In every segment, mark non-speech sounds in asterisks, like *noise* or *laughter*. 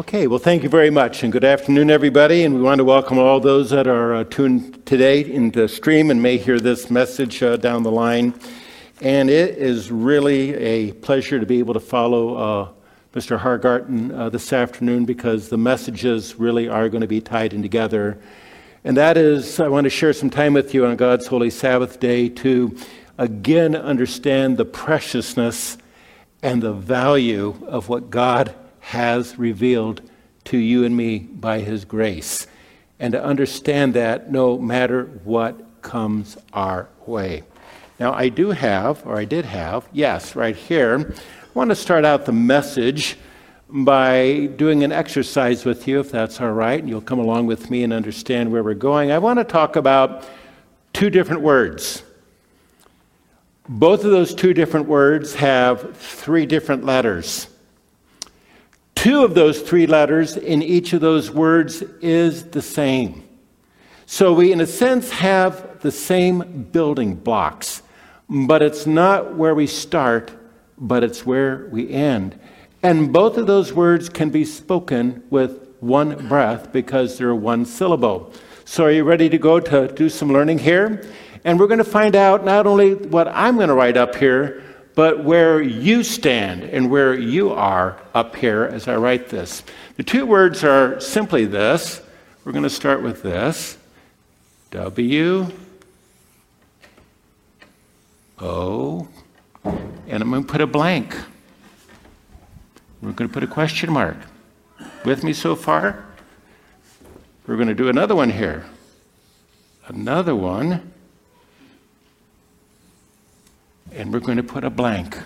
Okay, well, thank you very much, and good afternoon, everybody. And we want to welcome all those that are uh, tuned today in the stream and may hear this message uh, down the line. And it is really a pleasure to be able to follow uh, Mr. Hargarten uh, this afternoon because the messages really are going to be tied in together. And that is, I want to share some time with you on God's holy Sabbath day to again understand the preciousness and the value of what God has revealed to you and me by His grace. And to understand that no matter what comes our way. Now, I do have, or I did have, yes, right here, I want to start out the message by doing an exercise with you, if that's all right, and you'll come along with me and understand where we're going. I want to talk about two different words. Both of those two different words have three different letters. Two of those three letters in each of those words is the same. So we, in a sense, have the same building blocks, but it's not where we start, but it's where we end. And both of those words can be spoken with one breath because they're one syllable. So, are you ready to go to do some learning here? And we're going to find out not only what I'm going to write up here, but where you stand and where you are up here as I write this. The two words are simply this. We're going to start with this W O, and I'm going to put a blank. We're going to put a question mark. With me so far? We're going to do another one here. Another one and we're going to put a blank.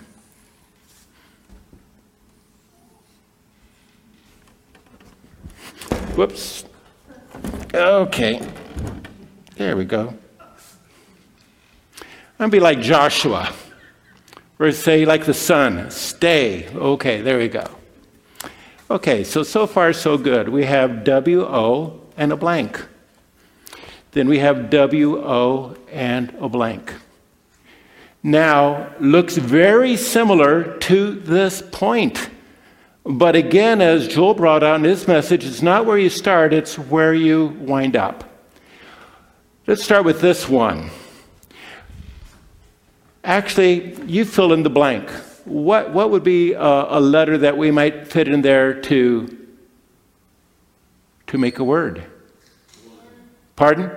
Whoops. Okay. There we go. I'm going to be like Joshua, or say like the sun, stay. Okay, there we go. Okay, so so far so good. We have W O and a blank. Then we have W O and a blank now looks very similar to this point. But again, as Joel brought out in his message, it's not where you start, it's where you wind up. Let's start with this one. Actually, you fill in the blank. What, what would be a, a letter that we might fit in there to, to make a word? Pardon?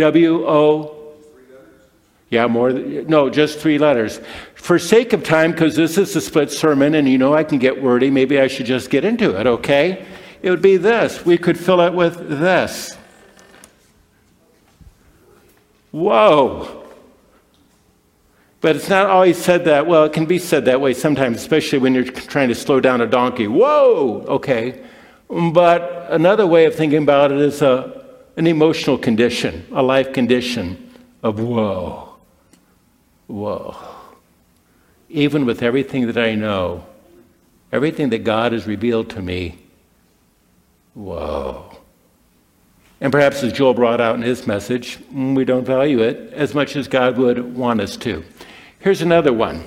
W O. Yeah, more. No, just three letters. For sake of time, because this is a split sermon and you know I can get wordy, maybe I should just get into it, okay? It would be this. We could fill it with this. Whoa. But it's not always said that. Well, it can be said that way sometimes, especially when you're trying to slow down a donkey. Whoa, okay. But another way of thinking about it is a an emotional condition, a life condition of whoa, whoa. Even with everything that I know, everything that God has revealed to me, whoa. And perhaps as Joel brought out in his message, we don't value it as much as God would want us to. Here's another one.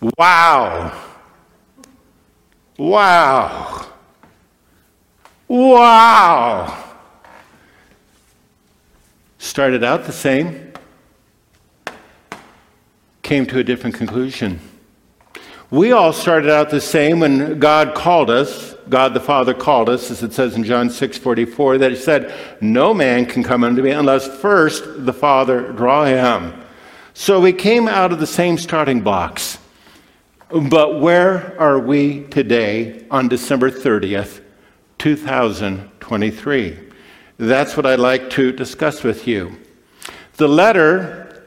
Wow. Wow. Wow. Started out the same, came to a different conclusion. We all started out the same when God called us. God the Father called us, as it says in John 6 44, that He said, No man can come unto me unless first the Father draw him. So we came out of the same starting blocks. But where are we today on December 30th, 2023? That's what I'd like to discuss with you. The letter,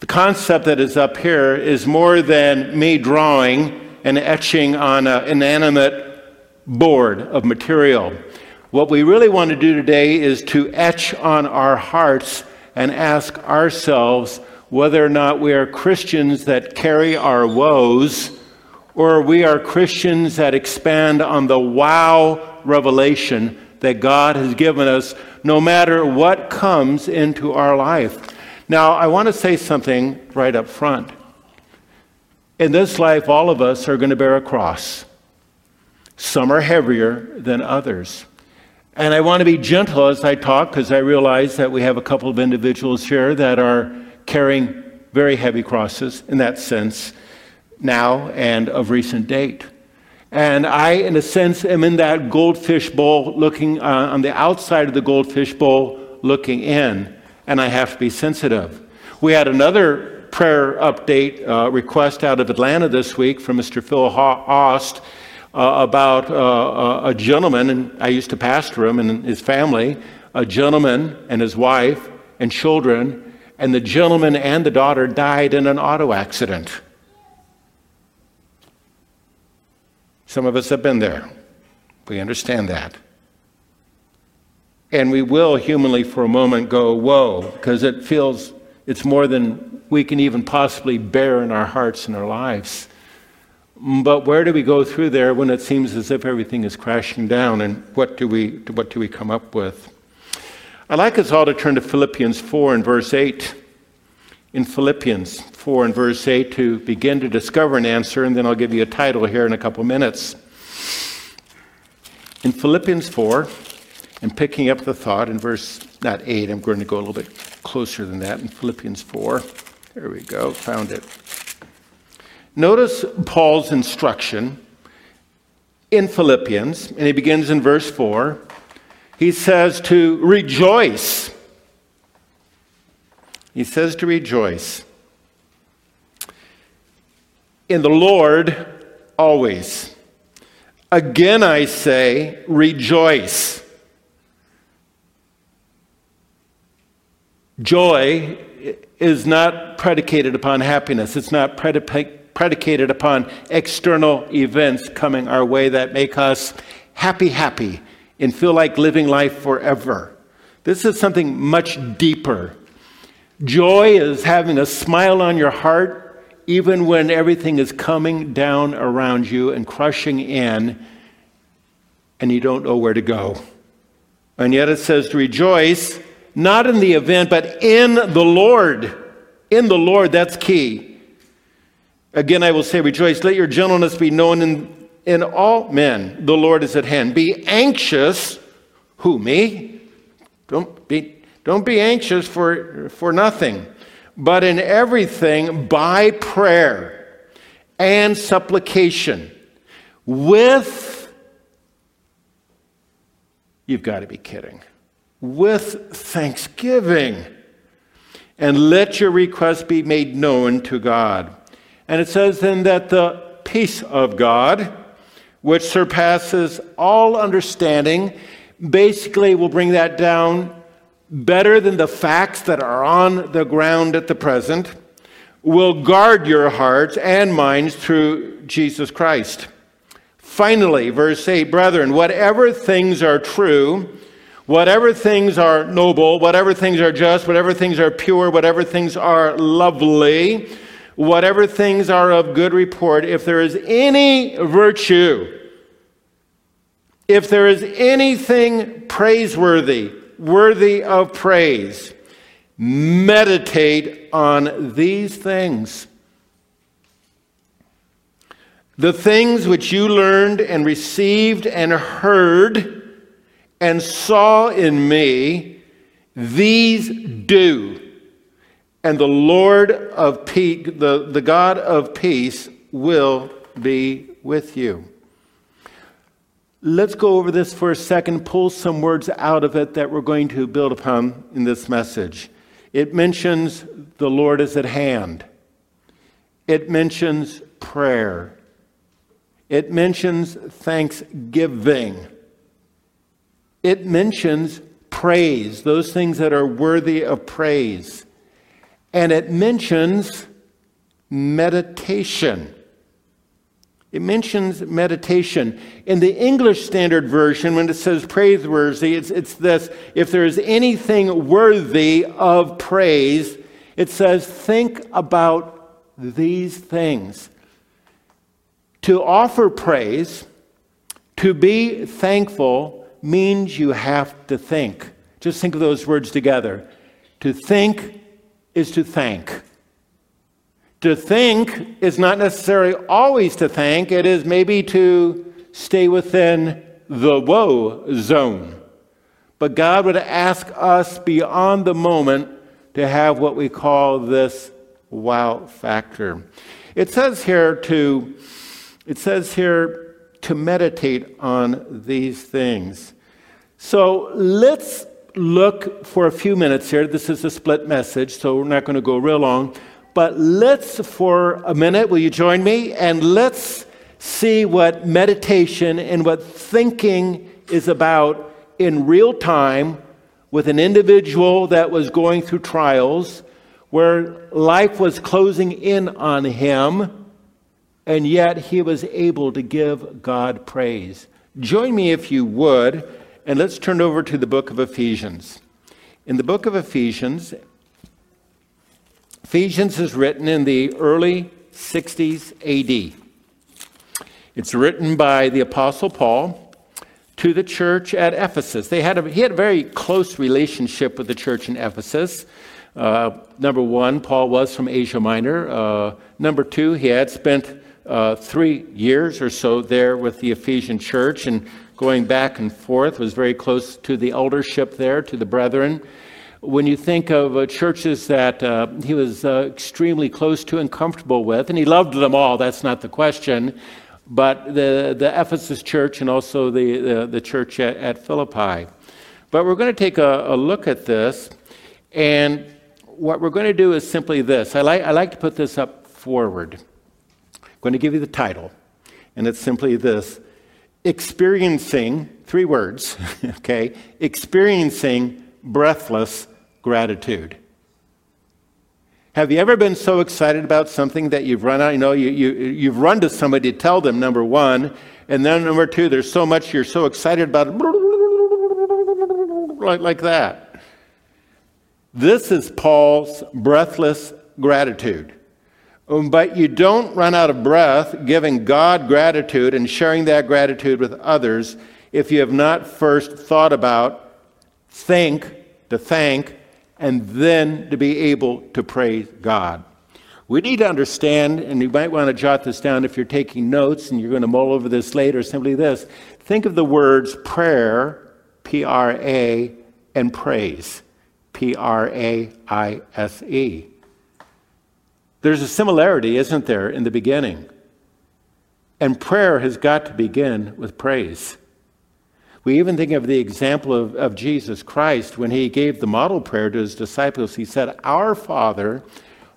the concept that is up here, is more than me drawing and etching on an inanimate board of material. What we really want to do today is to etch on our hearts and ask ourselves whether or not we are Christians that carry our woes or we are Christians that expand on the wow revelation that God has given us, no matter what comes into our life. Now, I want to say something right up front. In this life, all of us are going to bear a cross. Some are heavier than others. And I want to be gentle as I talk because I realize that we have a couple of individuals here that are carrying very heavy crosses in that sense now and of recent date. And I, in a sense, am in that goldfish bowl looking uh, on the outside of the goldfish bowl looking in, and I have to be sensitive. We had another prayer update uh, request out of Atlanta this week from Mr. Phil Ost uh, about uh, a gentleman, and I used to pastor him and his family, a gentleman and his wife and children, and the gentleman and the daughter died in an auto accident. Some of us have been there. We understand that. And we will humanly for a moment go, whoa, because it feels it's more than we can even possibly bear in our hearts and our lives. But where do we go through there when it seems as if everything is crashing down? And what do we, what do we come up with? I'd like us all to turn to Philippians 4 and verse 8. In Philippians 4 and verse 8 to begin to discover an answer, and then I'll give you a title here in a couple minutes. In Philippians 4, and picking up the thought in verse, not 8, I'm going to go a little bit closer than that in Philippians 4. There we go, found it. Notice Paul's instruction in Philippians, and he begins in verse 4. He says to rejoice. He says to rejoice. In the Lord, always. Again, I say, rejoice. Joy is not predicated upon happiness. It's not predicated upon external events coming our way that make us happy, happy, and feel like living life forever. This is something much deeper. Joy is having a smile on your heart even when everything is coming down around you and crushing in and you don't know where to go. And yet it says to rejoice, not in the event, but in the Lord. In the Lord, that's key. Again, I will say, rejoice. Let your gentleness be known in, in all men. The Lord is at hand. Be anxious. Who, me? Don't be, don't be anxious for, for nothing, but in everything by prayer and supplication with, you've got to be kidding, with thanksgiving. And let your request be made known to God. And it says then that the peace of God, which surpasses all understanding, basically we'll bring that down better than the facts that are on the ground at the present, will guard your hearts and minds through Jesus Christ. Finally, verse 8 Brethren, whatever things are true, whatever things are noble, whatever things are just, whatever things are pure, whatever things are lovely, whatever things are of good report, if there is any virtue, if there is anything praiseworthy, worthy of praise, meditate on these things. The things which you learned and received and heard and saw in me, these do and the Lord of peace, the, the God of peace will be with you. Let's go over this for a second, pull some words out of it that we're going to build upon in this message. It mentions the Lord is at hand. It mentions prayer. It mentions thanksgiving. It mentions praise, those things that are worthy of praise and it mentions meditation. It mentions meditation. In the English Standard Version, when it says praiseworthy, it's, it's this if there is anything worthy of praise, it says, think about these things. To offer praise, to be thankful, means you have to think. Just think of those words together. To think is to thank. To think is not necessarily always to thank, it is maybe to stay within the woe zone. But God would ask us beyond the moment to have what we call this wow factor. It says here to it says here to meditate on these things. So let's look for a few minutes here. This is a split message, so we're not going to go real long. But let's, for a minute, will you join me? And let's see what meditation and what thinking is about in real time with an individual that was going through trials where life was closing in on him, and yet he was able to give God praise. Join me if you would, and let's turn over to the book of Ephesians. In the book of Ephesians, Ephesians is written in the early 60s AD. It's written by the Apostle Paul to the church at Ephesus. They had a, he had a very close relationship with the church in Ephesus. Uh, number one, Paul was from Asia Minor. Uh, number two, he had spent uh, three years or so there with the Ephesian church and going back and forth, was very close to the eldership there, to the brethren. When you think of uh, churches that uh, he was uh, extremely close to and comfortable with, and he loved them all, that's not the question, but the, the Ephesus church and also the, the, the church at, at, Philippi. But we're going to take a, a look at this, and what we're going to do is simply this. I like, I like to put this up forward. I'm going to give you the title, and it's simply this Experiencing, three words, *laughs* okay, experiencing breathless gratitude. Have you ever been so excited about something that you've run out? You know, you, you, you've run to somebody to tell them, number one, and then number two, there's so much you're so excited about, like, like that. This is Paul's breathless gratitude. Um, but you don't run out of breath giving God gratitude and sharing that gratitude with others if you have not first thought about, think, to thank, and then to be able to praise God. We need to understand, and you might want to jot this down if you're taking notes and you're going to mull over this later, simply this. Think of the words prayer, P R A, and praise. P R A I S E. There's a similarity, isn't there, in the beginning? And prayer has got to begin with praise. We even think of the example of, of Jesus Christ when he gave the model prayer to his disciples. He said, Our Father,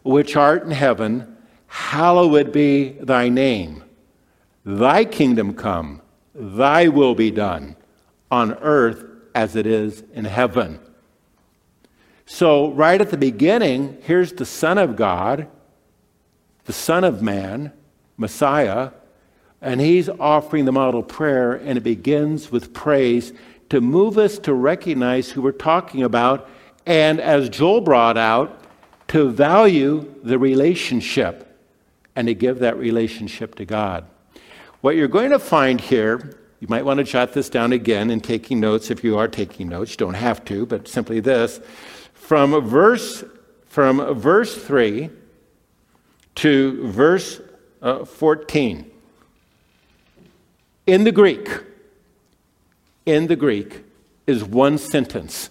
which art in heaven, hallowed be thy name. Thy kingdom come, thy will be done on earth as it is in heaven. So, right at the beginning, here's the Son of God, the Son of Man, Messiah, and he's offering the model prayer, and it begins with praise to move us to recognize who we're talking about, and as Joel brought out, to value the relationship and to give that relationship to God. What you're going to find here, you might want to jot this down again in taking notes if you are taking notes. You don't have to, but simply this from verse, from verse 3 to verse uh, 14. In the Greek, in the Greek is one sentence.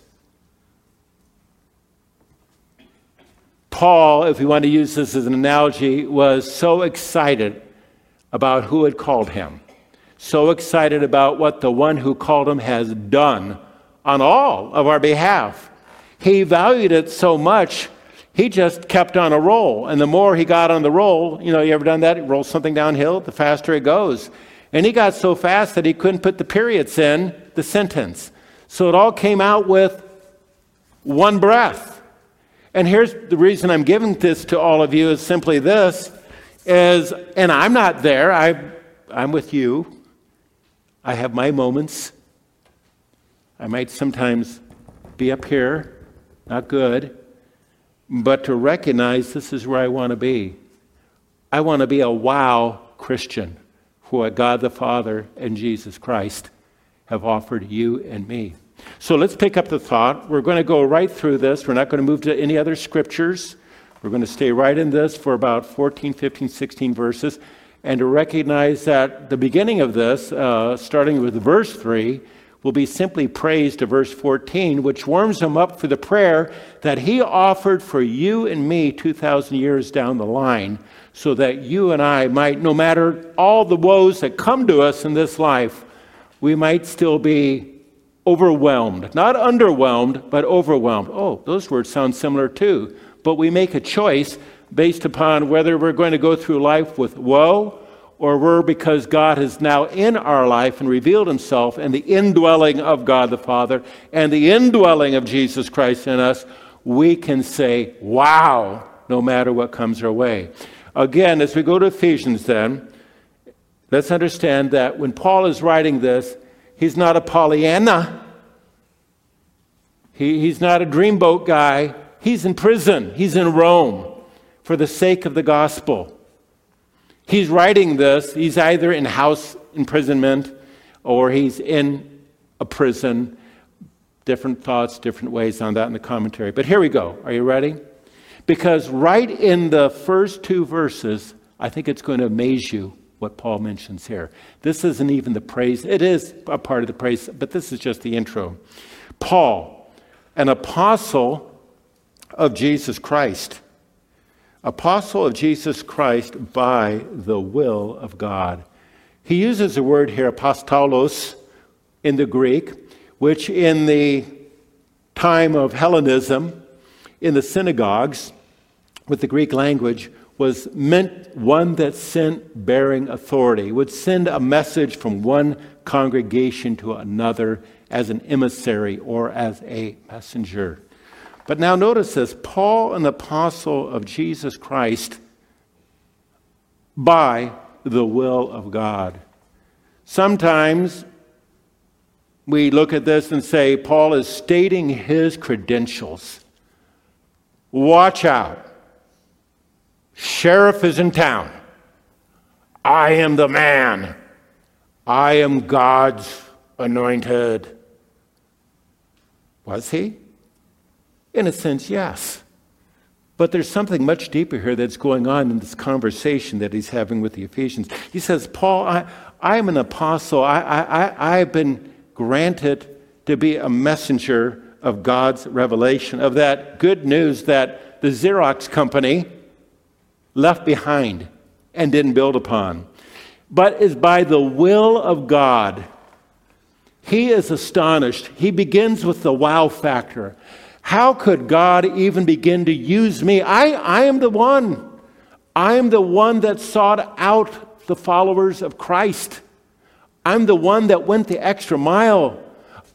Paul, if we want to use this as an analogy, was so excited about who had called him, so excited about what the one who called him has done on all of our behalf. He valued it so much, he just kept on a roll. And the more he got on the roll, you know, you ever done that? He rolls something downhill, the faster it goes. And he got so fast that he couldn't put the periods in the sentence. So it all came out with one breath. And here's the reason I'm giving this to all of you is simply this is and I'm not there. I I'm with you. I have my moments. I might sometimes be up here not good, but to recognize this is where I want to be. I want to be a wow Christian what God the Father and Jesus Christ have offered you and me. So let's pick up the thought. We're going to go right through this. We're not going to move to any other scriptures. We're going to stay right in this for about 14, 15, 16 verses. And to recognize that the beginning of this, uh, starting with verse 3, will be simply praise to verse 14, which warms him up for the prayer that he offered for you and me 2,000 years down the line, so that you and I might, no matter all the woes that come to us in this life, we might still be overwhelmed. Not underwhelmed, but overwhelmed. Oh, those words sound similar too. But we make a choice based upon whether we're going to go through life with woe or we're because God is now in our life and revealed himself and the indwelling of God the Father and the indwelling of Jesus Christ in us, we can say, wow, no matter what comes our way. Again, as we go to Ephesians, then, let's understand that when Paul is writing this, he's not a Pollyanna. He, he's not a dreamboat guy. He's in prison, he's in Rome for the sake of the gospel. He's writing this, he's either in house imprisonment or he's in a prison. Different thoughts, different ways on that in the commentary. But here we go. Are you ready? Because right in the first two verses, I think it's going to amaze you what Paul mentions here. This isn't even the praise, it is a part of the praise, but this is just the intro. Paul, an apostle of Jesus Christ apostle of Jesus Christ by the will of God. He uses the word here, apostolos, in the Greek, which in the time of Hellenism, in the synagogues, with the Greek language, was meant one that sent bearing authority, would send a message from one congregation to another as an emissary or as a messenger. But now notice this Paul, an apostle of Jesus Christ, by the will of God. Sometimes we look at this and say, Paul is stating his credentials. Watch out. Sheriff is in town. I am the man. I am God's anointed. Was he? In a sense, yes. But there's something much deeper here that's going on in this conversation that he's having with the Ephesians. He says, Paul, I, I'm an apostle. I, I, I've been granted to be a messenger of God's revelation, of that good news that the Xerox company left behind and didn't build upon, but is by the will of God. He is astonished. He begins with the wow factor. How could God even begin to use me? I, I am the one. I am the one that sought out the followers of Christ. I'm the one that went the extra mile.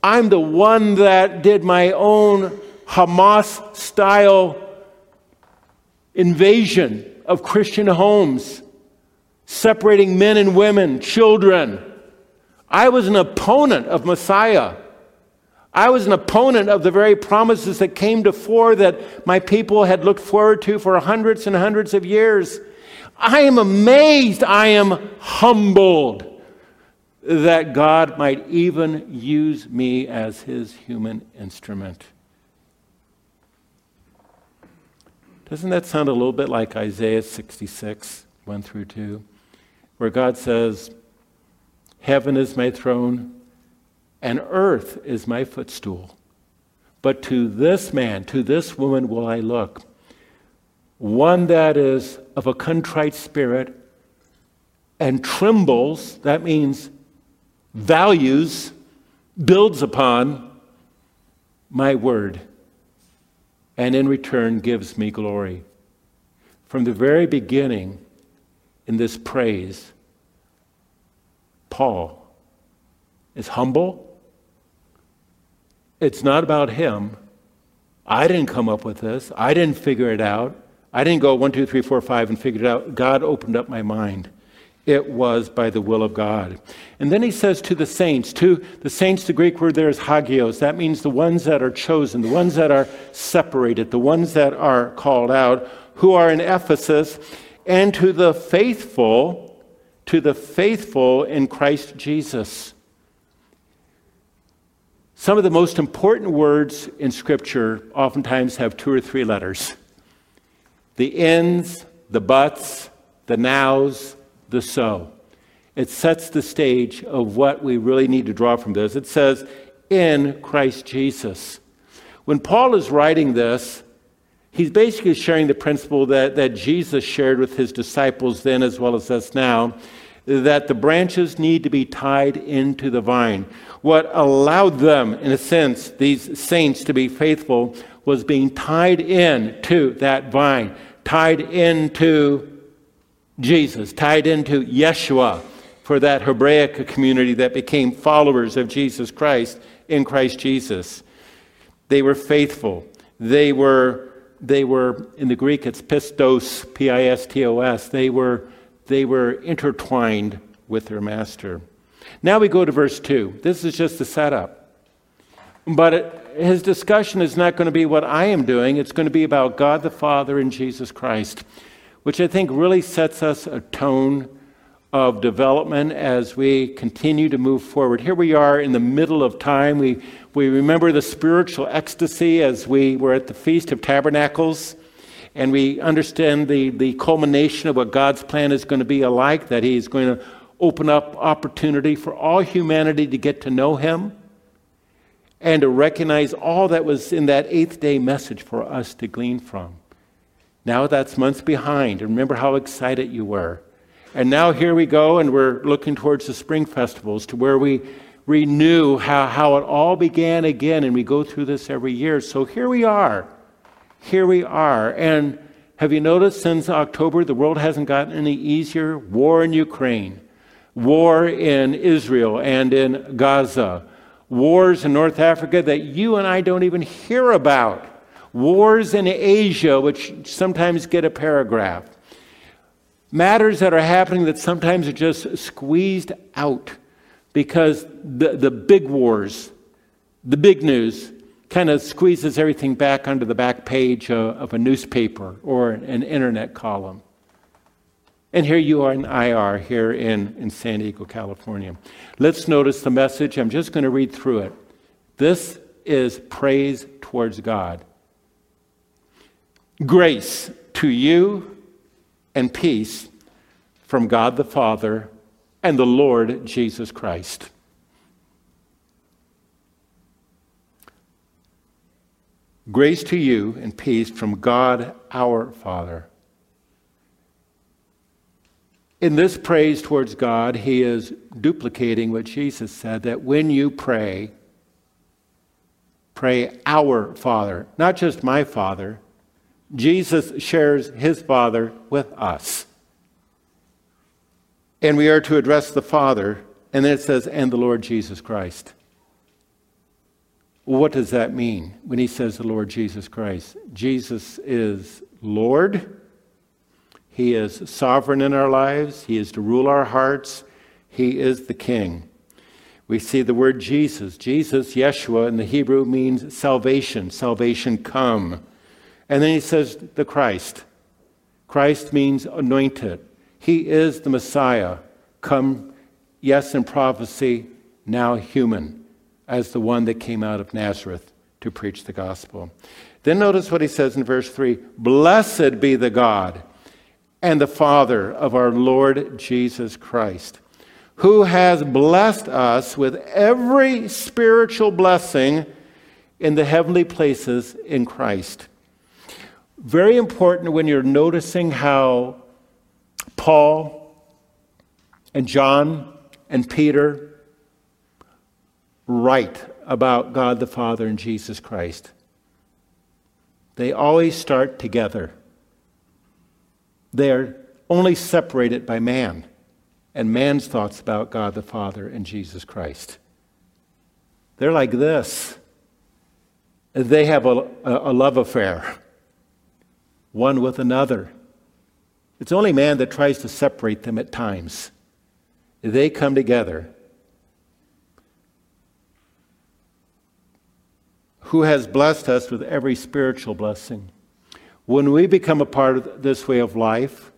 I'm the one that did my own Hamas style invasion of Christian homes, separating men and women, children. I was an opponent of Messiah. I was an opponent of the very promises that came to fore that my people had looked forward to for hundreds and hundreds of years. I am amazed, I am humbled that God might even use me as his human instrument. Doesn't that sound a little bit like Isaiah 66, 1 through 2, where God says, Heaven is my throne, and earth is my footstool. But to this man, to this woman will I look, one that is of a contrite spirit and trembles, that means values, builds upon my word, and in return gives me glory. From the very beginning, in this praise, Paul is humble it's not about him. I didn't come up with this. I didn't figure it out. I didn't go one, two, three, four, five and figure it out. God opened up my mind. It was by the will of God. And then he says to the saints, to the saints, the Greek word there is hagios. That means the ones that are chosen, the ones that are separated, the ones that are called out, who are in Ephesus, and to the faithful, to the faithful in Christ Jesus. Some of the most important words in Scripture oftentimes have two or three letters the ins, the buts, the nows, the so. It sets the stage of what we really need to draw from this. It says, in Christ Jesus. When Paul is writing this, he's basically sharing the principle that, that Jesus shared with his disciples then as well as us now that the branches need to be tied into the vine. What allowed them, in a sense, these saints to be faithful was being tied in to that vine, tied into Jesus, tied into Yeshua for that Hebraic community that became followers of Jesus Christ in Christ Jesus. They were faithful. They were, they were in the Greek, it's pistos, P I S T O S. They were, they were intertwined with their master. Now we go to verse 2. This is just the setup. But it, his discussion is not going to be what I am doing, it's going to be about God the Father and Jesus Christ, which I think really sets us a tone of development as we continue to move forward. Here we are in the middle of time. We, we remember the spiritual ecstasy as we were at the Feast of Tabernacles, and we understand the, the culmination of what God's plan is going to be alike, that He's going to open up opportunity for all humanity to get to know Him and to recognize all that was in that eighth day message for us to glean from. Now that's months behind. And remember how excited you were. And now here we go, and we're looking towards the spring festivals to where we renew how, how it all began again, and we go through this every year. So here we are. Here we are. And have you noticed since October, the world hasn't gotten any easier? War in Ukraine, war in Israel and in Gaza, wars in North Africa that you and I don't even hear about, wars in Asia, which sometimes get a paragraph matters that are happening that sometimes are just squeezed out because the, the big wars, the big news, kind of squeezes everything back onto the back page of, of a newspaper or an internet column. And here you are in IR here in, in San Diego, California. Let's notice the message. I'm just going to read through it. This is praise towards God. Grace to you and peace from God the Father and the Lord Jesus Christ. Grace to you and peace from God our Father. In this praise towards God, he is duplicating what Jesus said that when you pray, pray our Father, not just my Father, Jesus shares his Father with us. And we are to address the Father, and then it says, and the Lord Jesus Christ. What does that mean when he says the Lord Jesus Christ? Jesus is Lord. He is sovereign in our lives. He is to rule our hearts. He is the King. We see the word Jesus. Jesus, Yeshua, in the Hebrew means salvation, salvation come. And then he says the Christ. Christ means anointed. He is the Messiah, come, yes, in prophecy, now human, as the one that came out of Nazareth to preach the gospel. Then notice what he says in verse 3 Blessed be the God and the Father of our Lord Jesus Christ, who has blessed us with every spiritual blessing in the heavenly places in Christ very important when you're noticing how Paul and John and Peter write about God the Father and Jesus Christ. They always start together. They're only separated by man and man's thoughts about God the Father and Jesus Christ. They're like this. They have a, a, love affair one with another. It's only man that tries to separate them at times. They come together. Who has blessed us with every spiritual blessing. When we become a part of this way of life,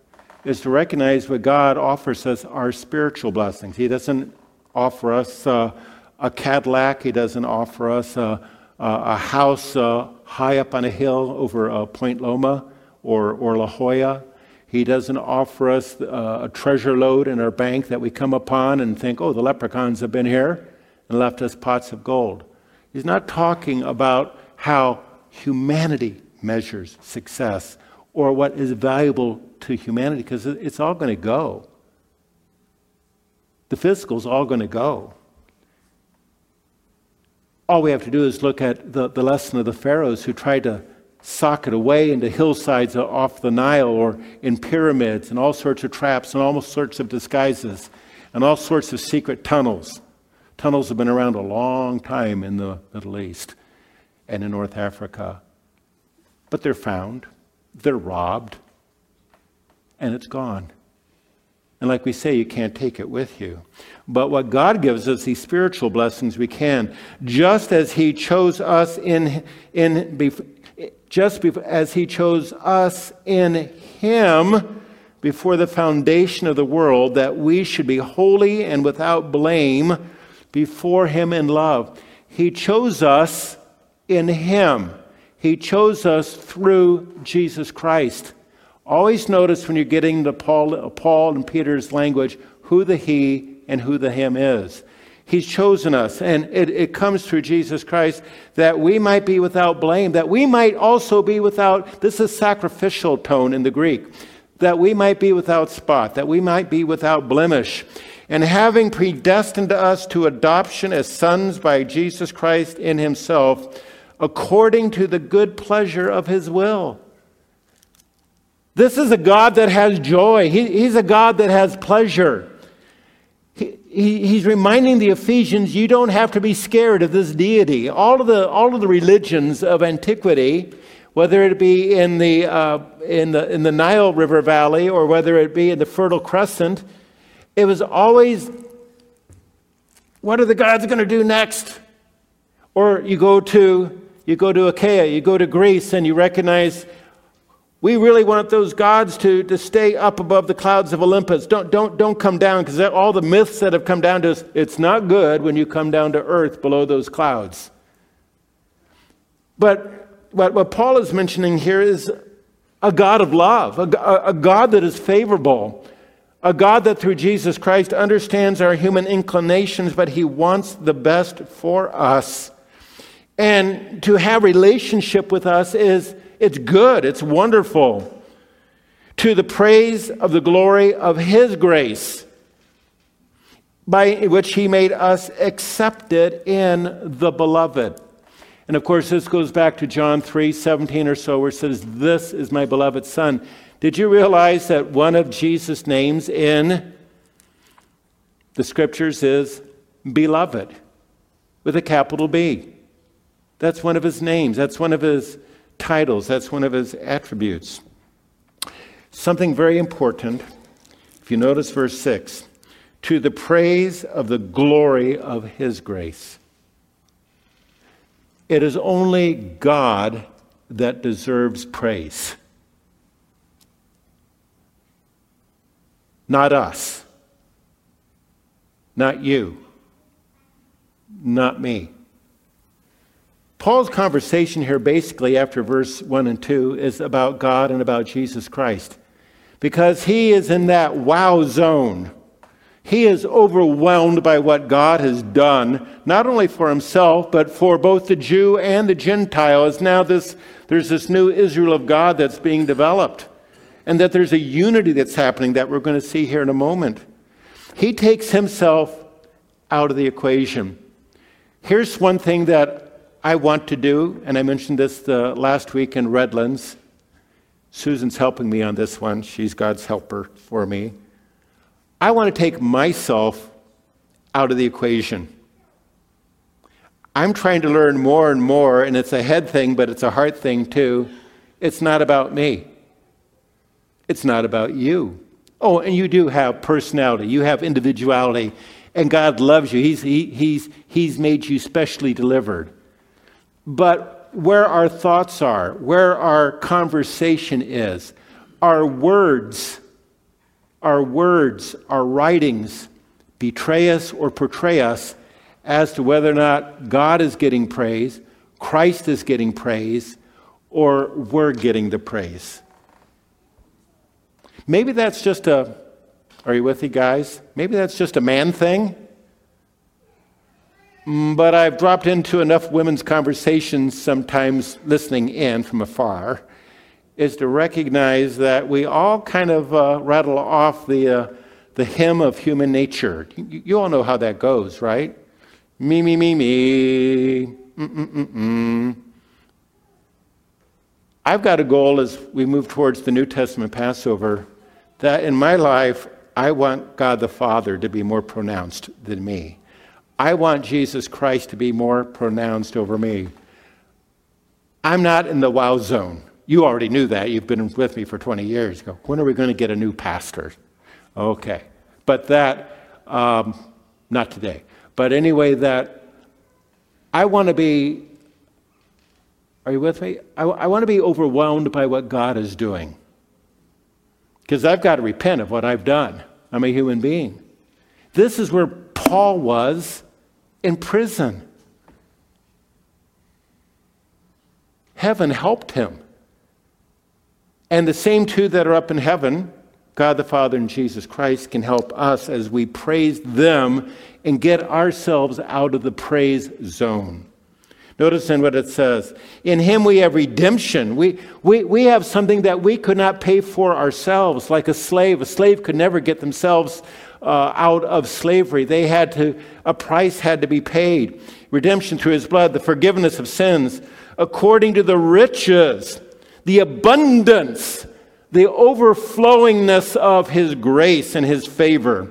is to recognize what God offers us our spiritual blessings. He doesn't offer us uh, a Cadillac. He doesn't offer us a, a, a house uh, high up on a hill over uh, Point Loma or, or La Jolla. He doesn't offer us uh, a treasure load in our bank that we come upon and think, oh, the leprechauns have been here and left us pots of gold. He's not talking about how humanity measures success or what is valuable to humanity because it's all going to go. The physical is all going to go. All we have to do is look at the, the lesson of the pharaohs who tried to sock it away into hillsides off the Nile or in pyramids and all sorts of traps and all sorts of disguises and all sorts of secret tunnels. Tunnels have been around a long time in the Middle East and in North Africa. But they're found, they're robbed, and it's gone. And like we say, you can't take it with you. But what God gives us, these spiritual blessings, we can. Just as He chose us in, in just as He chose us in Him before the foundation of the world, that we should be holy and without blame before Him in love. He chose us in Him. He chose us through Jesus Christ. Always notice when you're getting the Paul, Paul and Peter's language who the He and who the Him is. He's chosen us, and it, it comes through Jesus Christ that we might be without blame, that we might also be without, this is sacrificial tone in the Greek, that we might be without spot, that we might be without blemish. And having predestined us to adoption as sons by Jesus Christ in Himself, according to the good pleasure of His will. This is a God that has joy. He, he's a God that has pleasure he, he's reminding the Ephesians, you don't have to be scared of this deity. All of the, all of the religions of antiquity, whether it be in the, uh, in, the, in the Nile River Valley or whether it be in the Fertile Crescent, it was always, what are the gods going to do next? Or you go to you go to Achaia, you go to Greece, and you recognize we really want those gods to, to stay up above the clouds of Olympus. Don't, don't, don't come down because all the myths that have come down to us, it's not good when you come down to earth below those clouds. But what, what Paul is mentioning here is a God of love, a, a God that is favorable, a God that through Jesus Christ understands our human inclinations, but he wants the best for us. And to have relationship with us is it's good, it's wonderful. To the praise of the glory of His grace, by which He made us accepted in the beloved. And of course, this goes back to John 3 17 or so, where it says, This is my beloved Son. Did you realize that one of Jesus' names in the scriptures is beloved with a capital B? That's one of his names. That's one of his titles. That's one of his attributes. Something very important, if you notice verse 6 to the praise of the glory of his grace. It is only God that deserves praise, not us, not you, not me. Paul's conversation here, basically, after verse 1 and 2, is about God and about Jesus Christ. Because he is in that wow zone. He is overwhelmed by what God has done, not only for himself, but for both the Jew and the Gentile. As now this, there's this new Israel of God that's being developed, and that there's a unity that's happening that we're going to see here in a moment. He takes himself out of the equation. Here's one thing that I want to do, and I mentioned this the last week in Redlands. Susan's helping me on this one. She's God's helper for me. I want to take myself out of the equation. I'm trying to learn more and more, and it's a head thing, but it's a heart thing too. It's not about me, it's not about you. Oh, and you do have personality, you have individuality, and God loves you. He's, he, he's, he's made you specially delivered. But where our thoughts are, where our conversation is, our words, our words, our writings betray us or portray us as to whether or not God is getting praise, Christ is getting praise, or we're getting the praise. Maybe that's just a, are you with me, guys? Maybe that's just a man thing. Mm, but I've dropped into enough women's conversations, sometimes listening in from afar, is to recognize that we all kind of uh, rattle off the, uh, the hymn of human nature. You, you, all know how that goes, right? Me, me, me, me. Mm-mm-mm-mm. I've got a goal as we move towards the New Testament Passover that in my life, I want God the Father to be more pronounced than me. I want Jesus Christ to be more pronounced over me. I'm not in the wow zone. You already knew that. You've been with me for 20 years. Go, when are we going to get a new pastor? Okay. But that, um, not today. But anyway, that I want to be, are you with me? I, I want to be overwhelmed by what God is doing. Because I've got to repent of what I've done. I'm a human being. This is where Paul was in prison. Heaven helped him. And the same two that are up in heaven, God the Father and Jesus Christ, can help us as we praise them and get ourselves out of the praise zone. Notice in what it says In him we have redemption. We, we, we have something that we could not pay for ourselves, like a slave. A slave could never get themselves uh, out of slavery. They had to, a price had to be paid. Redemption through his blood, the forgiveness of sins, according to the riches, the abundance, the overflowingness of his grace and his favor,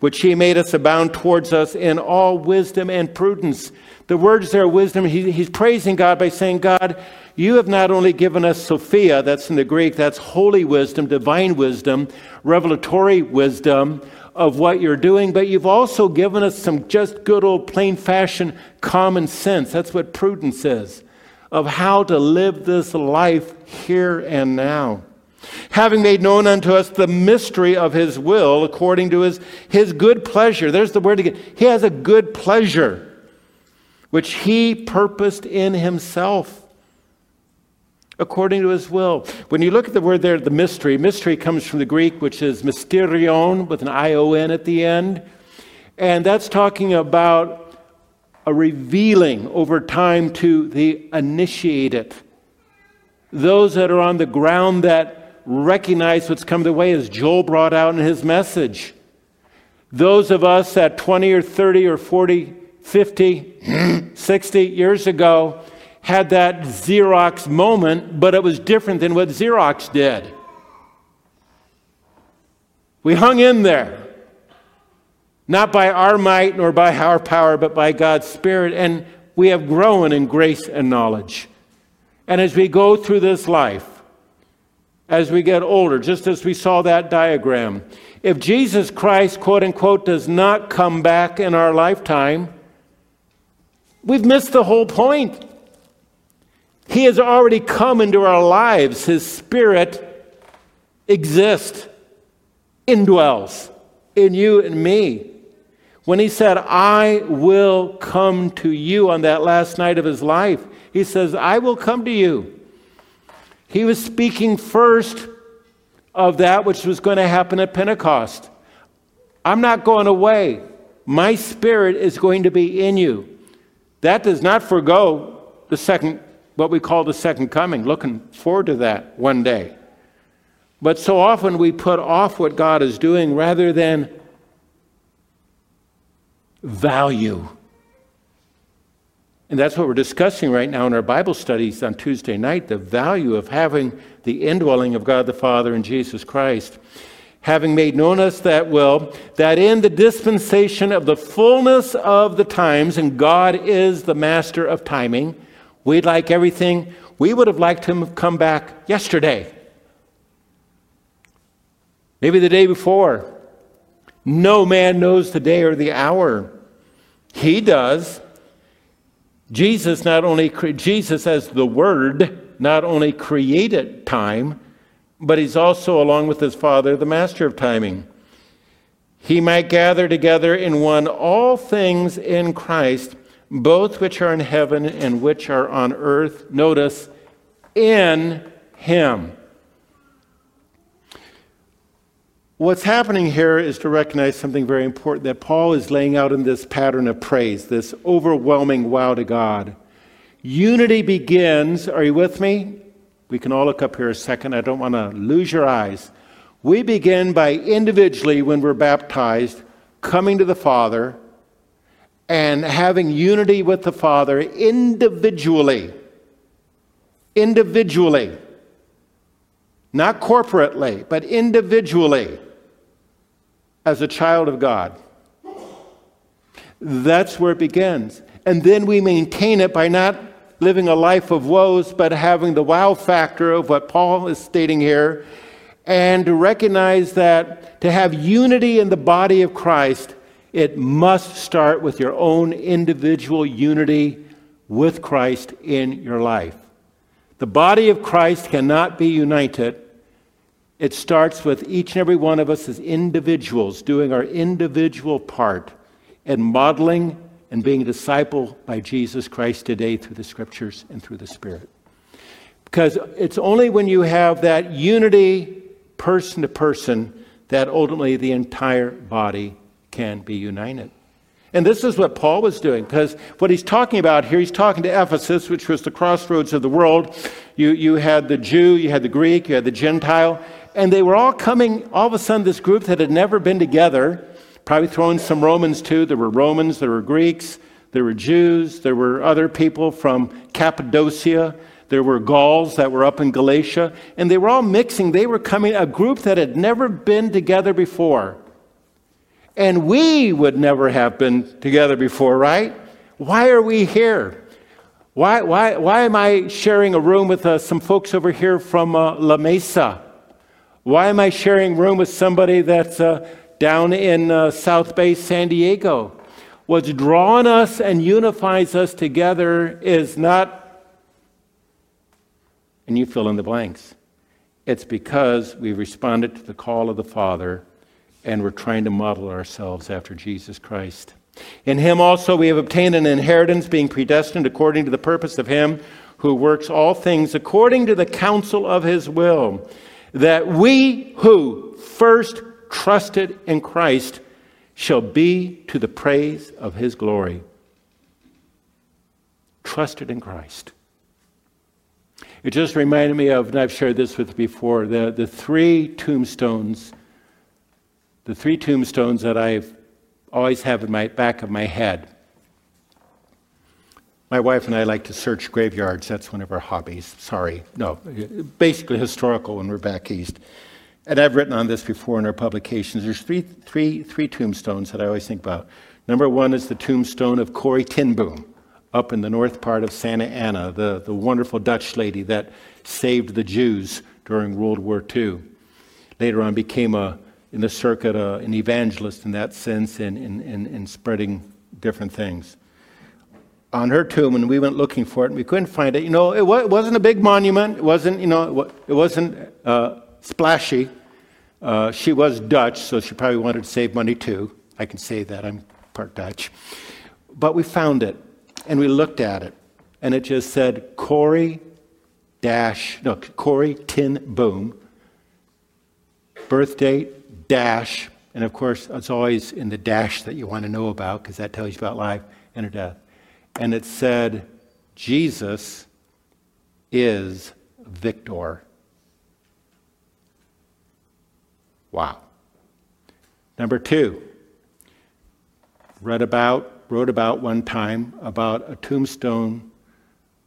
which he made us abound towards us in all wisdom and prudence the words there, wisdom, he, he's praising God by saying, God, you have not only given us Sophia, that's in the Greek, that's holy wisdom, divine wisdom, revelatory wisdom of what you're doing, but you've also given us some just good old plain fashion common sense. That's what prudence is of how to live this life here and now. Having made known unto us the mystery of his will according to his, his good pleasure. There's the word again. He has a good pleasure which he purposed in himself according to his will. When you look at the word there, the mystery, mystery comes from the Greek, which is mysterion with an I O N at the end. And that's talking about a revealing over time to the initiated. Those that are on the ground that recognize what's come their way, as Joel brought out in his message. Those of us at 20 or 30 or 40 50, *clears throat* 60 years ago had that Xerox moment, but it was different than what Xerox did. We hung in there, not by our might nor by our power, but by God's Spirit, and we have grown in grace and knowledge. And as we go through this life, as we get older, just as we saw that diagram, if Jesus Christ, quote unquote, does not come back in our lifetime, We've missed the whole point. He has already come into our lives. His Spirit exists, indwells in you and me. When he said, I will come to you on that last night of his life, he says, I will come to you. He was speaking first of that which was going to happen at Pentecost. I'm not going away. My spirit is going to be in you. That does not forego the second, what we call the second coming, looking forward to that one day. But so often we put off what God is doing rather than value. And that's what we're discussing right now in our Bible studies on Tuesday night the value of having the indwelling of God the Father and Jesus Christ having made known us that will, that in the dispensation of the fullness of the times, and God is the master of timing, we'd like everything, we would have liked him to come back yesterday. Maybe the day before. No man knows the day or the hour. He does. Jesus not only Jesus as the word not only created time, but he's also, along with his Father, the master of timing. he might gather together in one all things in Christ, both which are in heaven and which are on earth. Notice, in him. What's happening here is to recognize something very important that Paul is laying out in this pattern of praise, this overwhelming wow to God. Unity begins, are you with me? We can all look up here a second. I don't want to lose your eyes. We begin by individually, when we're baptized, coming to the Father and having unity with the Father individually. Individually. Not corporately, but individually as a child of God. That's where it begins. And then we maintain it by not living a life of woes, but having the wow factor of what Paul is stating here and to recognize that to have unity in the body of Christ, it must start with your own individual unity with Christ in your life. The body of Christ cannot be united. It starts with each and every one of us as individuals doing our individual part and modeling and being a disciple by Jesus Christ today through the scriptures and through the Spirit. Because it's only when you have that unity person to person, that ultimately the entire body can be united. And this is what Paul was doing, because what he's talking about here, he's talking to Ephesus, which was the crossroads of the world. You, you had the Jew, you had the Greek, you had the Gentile, and they were all coming, all of a sudden, this group that had never been together, probably throwing some Romans too. There were Romans, there were Greeks, there were Jews, there were other people from Cappadocia, there were Gauls that were up in Galatia, and they were all mixing. They were coming, a group that had never been together before. And we would never have been together before, right? Why are we here? Why, why, why am I sharing a room with uh, some folks over here from uh, La Mesa? Why am I sharing room with somebody that's uh, down in uh, South Bay, San Diego? What's drawn us and unifies us together is not and you fill in the blanks. It's because we responded to the call of the Father and we're trying to model ourselves after Jesus Christ. In Him also we have obtained an inheritance, being predestined according to the purpose of Him who works all things according to the counsel of His will, that we who first trusted in Christ shall be to the praise of His glory. Trusted in Christ. It just reminded me of, and I've shared this with you before, the, the three tombstones, the three tombstones that I've always have in my back of my head. My wife and I like to search graveyards. That's one of our hobbies. Sorry. No, basically historical when we're back east. And I've written on this before in our publications. There's three, three, three tombstones that I always think about. Number one is the tombstone of Corrie ten Boom up in the north part of Santa Ana, the, the wonderful Dutch lady that saved the Jews during World War II. Later on, became a, in the circuit uh, an evangelist in that sense in, in, in, in spreading different things. On her tomb, and we went looking for it, and we couldn't find it. You know, it, wasn't a big monument. It wasn't, you know, it wasn't uh, splashy. Uh, she was Dutch, so she probably wanted to save money too. I can say that. I'm part Dutch. But we found it and we looked at it, and it just said Corrie dash, no, Corrie ten Boom, birth date, dash, and of course, it's always in the dash that you want to know about because that tells you about life and her death. And it said, Jesus is victor. Wow. Number two, read about wrote about one time about a tombstone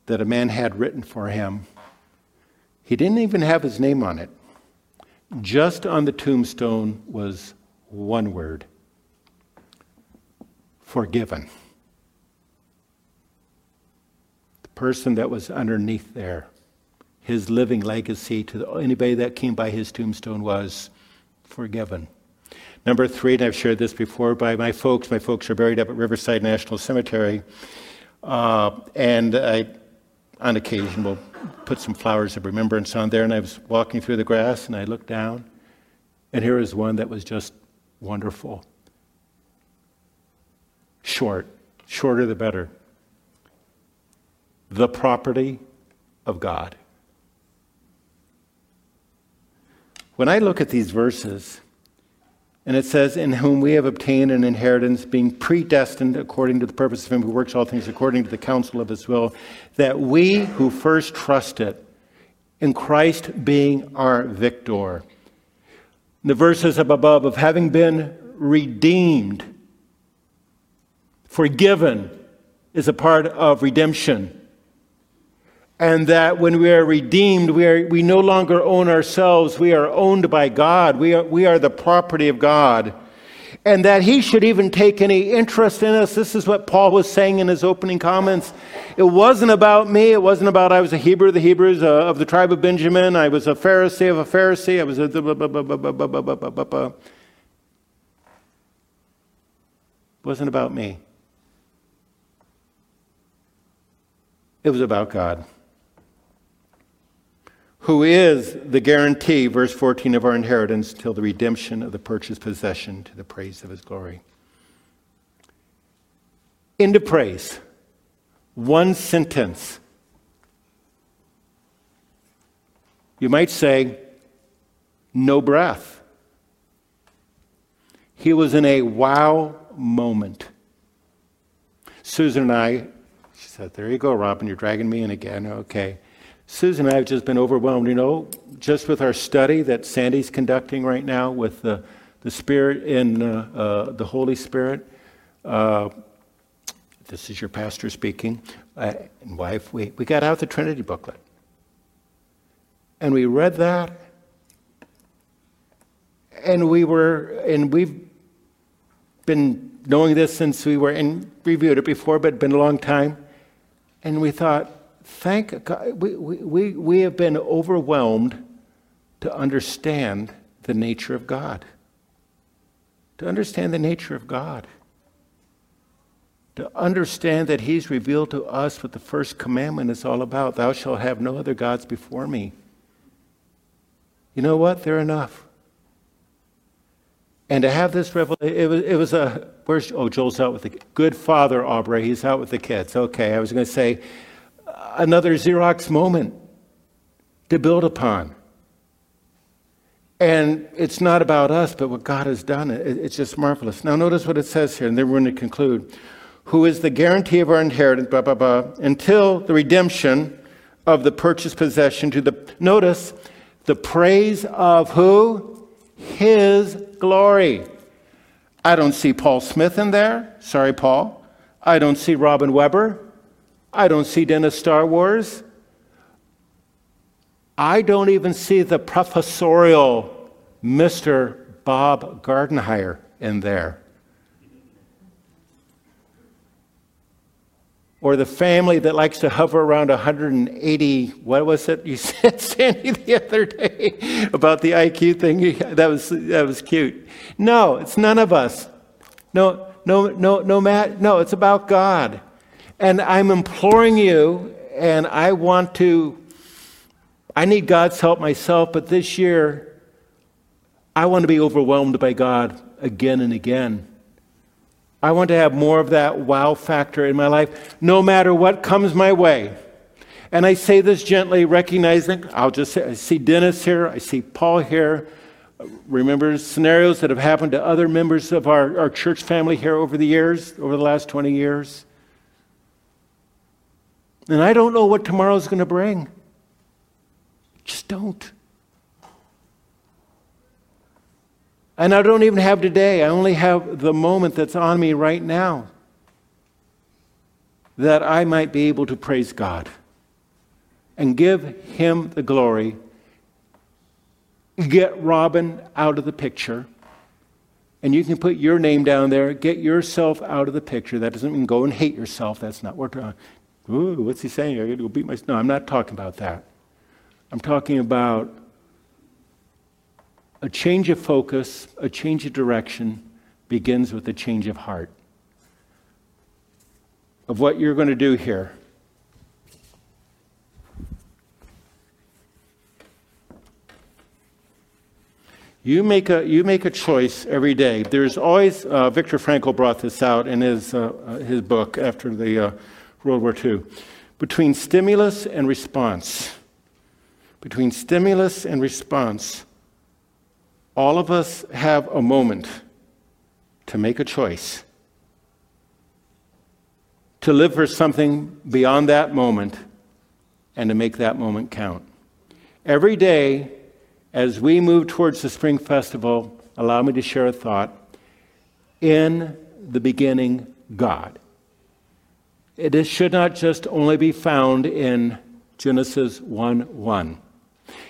that a man had written for him. He didn't even have his name on it. Just on the tombstone was one word forgiven. The person that was underneath there, his living legacy to anybody that came by his tombstone was forgiven. Number three, and I've shared this before by my folks, my folks are buried up at Riverside National Cemetery. Uh, and I, on occasion, will put some flowers of remembrance on there. And I was walking through the grass and I looked down, and here was one that was just wonderful. Short, shorter the better. The property of God. When I look at these verses, and it says, In whom we have obtained an inheritance, being predestined according to the purpose of Him who works all things according to the counsel of His will, that we who first trusted in Christ being our victor. The verses up above of having been redeemed, forgiven is a part of redemption and that when we are redeemed, we, are, we no longer own ourselves. We are owned by God. We are, we are the property of God. And that He should even take any interest in us. This is what Paul was saying in his opening comments. It wasn't about me. It wasn't about I was a Hebrew of the Hebrews, uh, of the tribe of Benjamin. I was a Pharisee of a Pharisee. I was a. blah blah blah blah blah blah blah blah. It wasn't about me. It was about God who is the guarantee, verse 14, of our inheritance till the redemption of the purchased possession to the praise of his glory. Into praise. One sentence. You might say, no breath. He was in a wow moment. Susan and I, she said, There you go, Robin, you're dragging me in again. Okay. Susan and I have just been overwhelmed, you know, just with our study that Sandy's conducting right now with the, the Spirit and uh, uh, the Holy Spirit. Uh, this is your pastor speaking, uh, and wife. We, we got out the Trinity booklet. And we read that. And we were, and we've been knowing this since we were in, reviewed it before, but it's been a long time. And we thought, thank God, we, we, we have been overwhelmed to understand the nature of God. To understand the nature of God. To understand that He's revealed to us what the first commandment is all about Thou shalt have no other gods before me. You know what? They're enough. And to have this revelation, it was, it was a, where's, oh, Joel's out with the, good father, Aubrey, he's out with the kids. Okay, I was going to say, another Xerox moment to build upon. And it's not about us, but what God has done. It's just marvelous. Now, notice what it says here, and then we're going to conclude. Who is the guarantee of our inheritance, blah, blah, blah, until the redemption of the purchased possession to the, notice, the praise of who? His glory. I don't see Paul Smith in there. Sorry, Paul. I don't see Robin Webber. I don't see Dennis Star Wars. I don't even see the professorial Mr. Bob Gardenhire in there. Or the family that likes to hover around 180, what was it you *laughs* said, Sandy, the other day about the IQ thing? That was, that was cute. No, it's none of us. No, no, no, no, Matt, no, it's about God. And I'm imploring you, and I want to, I need God's help myself, but this year, I want to be overwhelmed by God again and again. I want to have more of that wow factor in my life, no matter what comes my way. And I say this gently, recognizing, I'll just say, I see Dennis here, I see Paul here. Remember scenarios that have happened to other members of our, our church family here over the years, over the last 20 years. And I don't know what tomorrow's going to bring. Just don't. And I don't even have today. I only have the moment that's on me right now that I might be able to praise God and give Him the glory. Get Robin out of the picture. And you can put your name down there. Get yourself out of the picture. That doesn't mean go and hate yourself. That's not what we're Ooh, what's he saying? I got to go beat my. No, I'm not talking about that. I'm talking about a change of focus, a change of direction begins with a change of heart. Of what you're going to do here. You make a, you make a choice every day. There's always, uh, Viktor Frankl brought this out in his, uh, uh his book after the uh, World War II, between stimulus and response. Between stimulus and response, all of us have a moment to make a choice, to live for something beyond that moment, and to make that moment count. Every day, as we move towards the Spring Festival, allow me to share a thought. In the beginning, God. It should not just only be found in Genesis 1 1.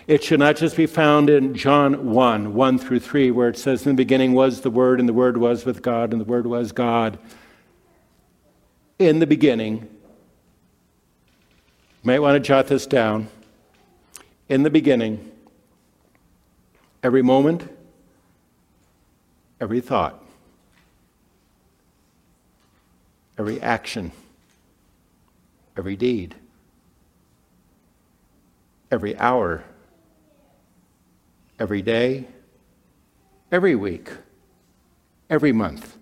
It should not just be found in John 1 1 through 3, where it says, In the beginning was the Word, and the Word was with God, and the Word was God. In the beginning, you might want to jot this down. In the beginning, every moment, every thought, every action, every deed, every hour, every day, every week, every month,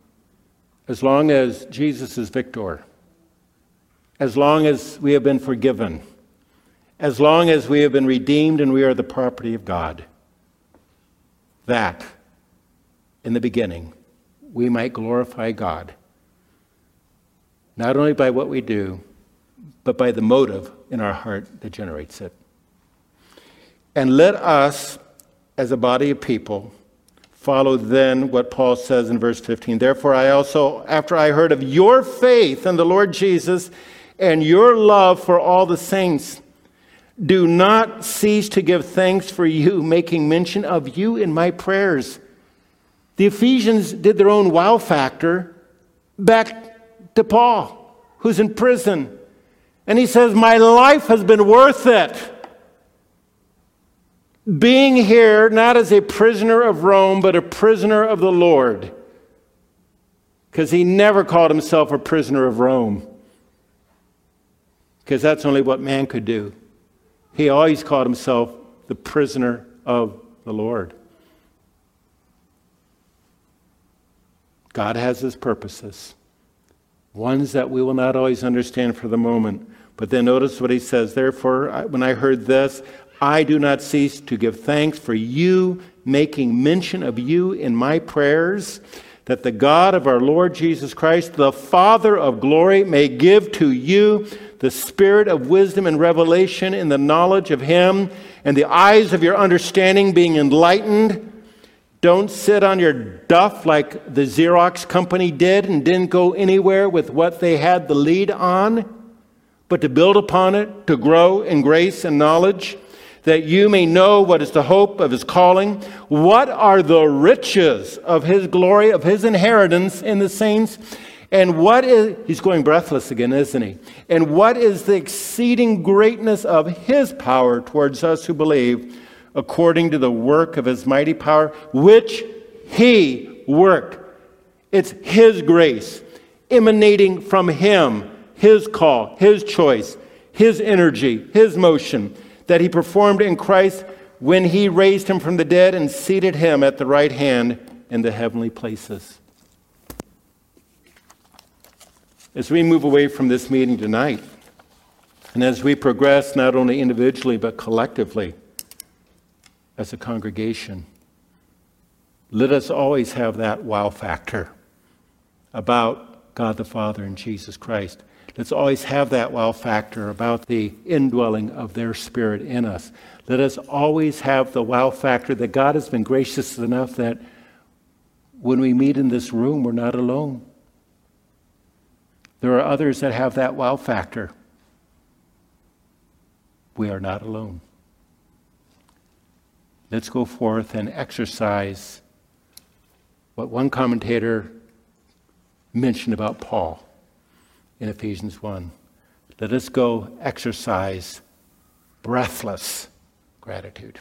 as long as Jesus is victor, as long as we have been forgiven, as long as we have been redeemed and we are the property of God that in the beginning we might glorify God, not only by what we do, but by the motive in our heart that generates it. And let us, as a body of people, follow then what Paul says in verse 15. Therefore, I also, after I heard of your faith in the Lord Jesus and your love for all the saints, do not cease to give thanks for you, making mention of you in my prayers. The Ephesians did their own wow factor back to Paul, who's in prison. And he says, My life has been worth it. Being here, not as a prisoner of Rome, but a prisoner of the Lord. Because he never called himself a prisoner of Rome. Because that's only what man could do. He always called himself the prisoner of the Lord. God has his purposes, ones that we will not always understand for the moment. But then notice what he says. Therefore, when I heard this, I do not cease to give thanks for you, making mention of you in my prayers, that the God of our Lord Jesus Christ, the Father of glory, may give to you the spirit of wisdom and revelation in the knowledge of Him, and the eyes of your understanding being enlightened. Don't sit on your duff like the Xerox company did and didn't go anywhere with what they had the lead on, but to build upon it, to grow in grace and knowledge, that you may know what is the hope of his calling, what are the riches of his glory, of his inheritance in the saints, and what is, he's going breathless again, isn't he? And what is the exceeding greatness of his power towards us who believe, according to the work of his mighty power, which he worked? It's his grace emanating from him, his call, his choice, his energy, his motion that he performed in Christ when he raised him from the dead and seated him at the right hand in the heavenly places. As we move away from this meeting tonight, and as we progress not only individually but collectively as a congregation, let us always have that wow factor about God the Father and Jesus Christ. Let's always have that wow factor about the indwelling of their spirit in us. Let us always have the wow factor that God has been gracious enough that when we meet in this room, we're not alone. There are others that have that wow factor. We are not alone. Let's go forth and exercise what one commentator mentioned about Paul in Ephesians 1. Let us go exercise breathless gratitude.